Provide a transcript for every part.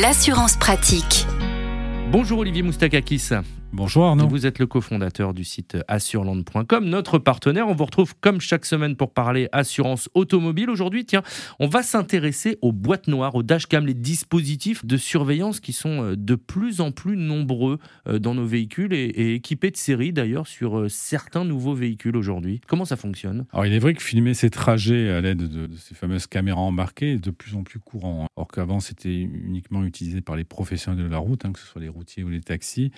L'assurance pratique. Bonjour Olivier Moustakakis. Bonjour Arnaud. Vous êtes le cofondateur du site assureland.com, notre partenaire. On vous retrouve comme chaque semaine pour parler assurance automobile. Aujourd'hui, tiens, on va s'intéresser aux boîtes noires, aux dashcams, les dispositifs de surveillance qui sont euh, de plus en plus nombreux euh, dans nos véhicules et, équipés de série d'ailleurs sur euh, certains nouveaux véhicules aujourd'hui. Comment ça fonctionne? Alors il est vrai que filmer ces trajets à l'aide de, de, ces fameuses caméras embarquées est de plus en plus courant. Hein. Or qu'avant c'était uniquement utilisé par les professionnels de la route, hein, que ce soit les routiers ou les taxis.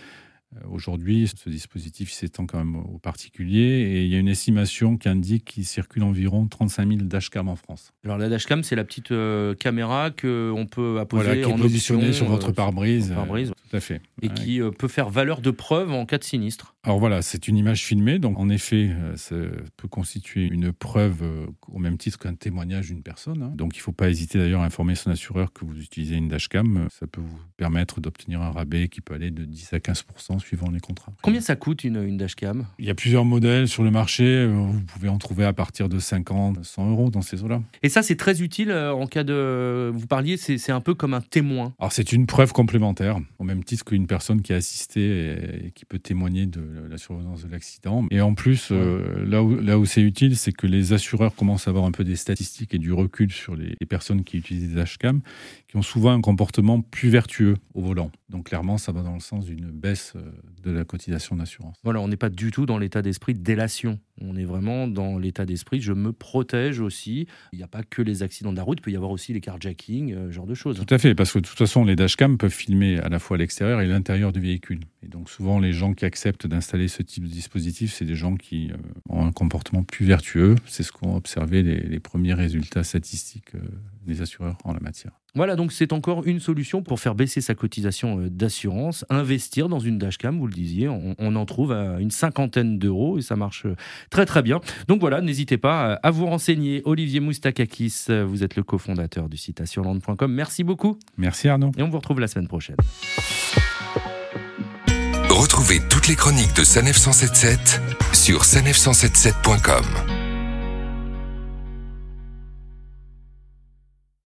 Euh, aujourd'hui, ce dispositif s'étend quand même aux particuliers et il y a une estimation qui indique qu'il circule environ 35 000 dashcams en France. Alors la dashcam, c'est la petite euh, caméra qu'on peut apposer voilà, qui est positionnée sur votre euh, pare-brise. Pare tout à fait. Et qui peut faire valeur de preuve en cas de sinistre. Alors voilà, c'est une image filmée, donc en effet, ça peut constituer une preuve au même titre qu'un témoignage d'une personne. Hein. Donc il ne faut pas hésiter d'ailleurs à informer son assureur que vous utilisez une dashcam. Ça peut vous permettre d'obtenir un rabais qui peut aller de 10 à 15 suivant les contrats. Combien ça coûte une, une dashcam? Il y a plusieurs modèles sur le marché. Euh, vous pouvez en trouver à partir de 50, 100 euros dans ces eaux-là. Et ça, c'est très utile euh, en cas de. Vous parliez, c'est un peu comme un témoin. Alors, c'est une preuve complémentaire, au même titre qu'une personne qui a assisté et qui peut témoigner de la survenance de l'accident. Et en plus, euh, là où, là où c'est utile, c'est que les assureurs commencent à avoir un peu des statistiques et du recul sur les, les personnes qui utilisent des dashcams, qui ont souvent un comportement plus vertueux au volant. Donc, clairement, ça va dans le sens d'une baisse de la cotisation d'assurance. Voilà, on n'est pas du tout dans l'état d'esprit de délation. On est vraiment dans l'état d'esprit, je me protège aussi. Il n'y a pas que les accidents de la route, il peut y avoir aussi les carjacking, euh, ce genre de choses. Tout à fait, parce que de toute façon, les dashcams peuvent filmer à la fois l'extérieur et l'intérieur du véhicule. Et donc souvent, les gens qui acceptent d'installer ce type de dispositif, c'est des gens qui euh, ont un comportement plus vertueux. C'est ce qu'ont observé les, les, premiers résultats statistiques euh, des assureurs en la matière. Voilà, donc c'est encore une solution pour faire baisser sa cotisation d'assurance, investir dans une dashcam, vous le disiez, on, on en trouve à une cinquantaine d'euros et ça marche très très bien. Donc voilà, n'hésitez pas à vous renseigner. Olivier Moustakakis, vous êtes le cofondateur du site assureland.com. Merci beaucoup. Merci Arnaud. Et on vous retrouve la semaine prochaine. Retrouvez toutes les chroniques de Sanef 177 sur sanef177.com.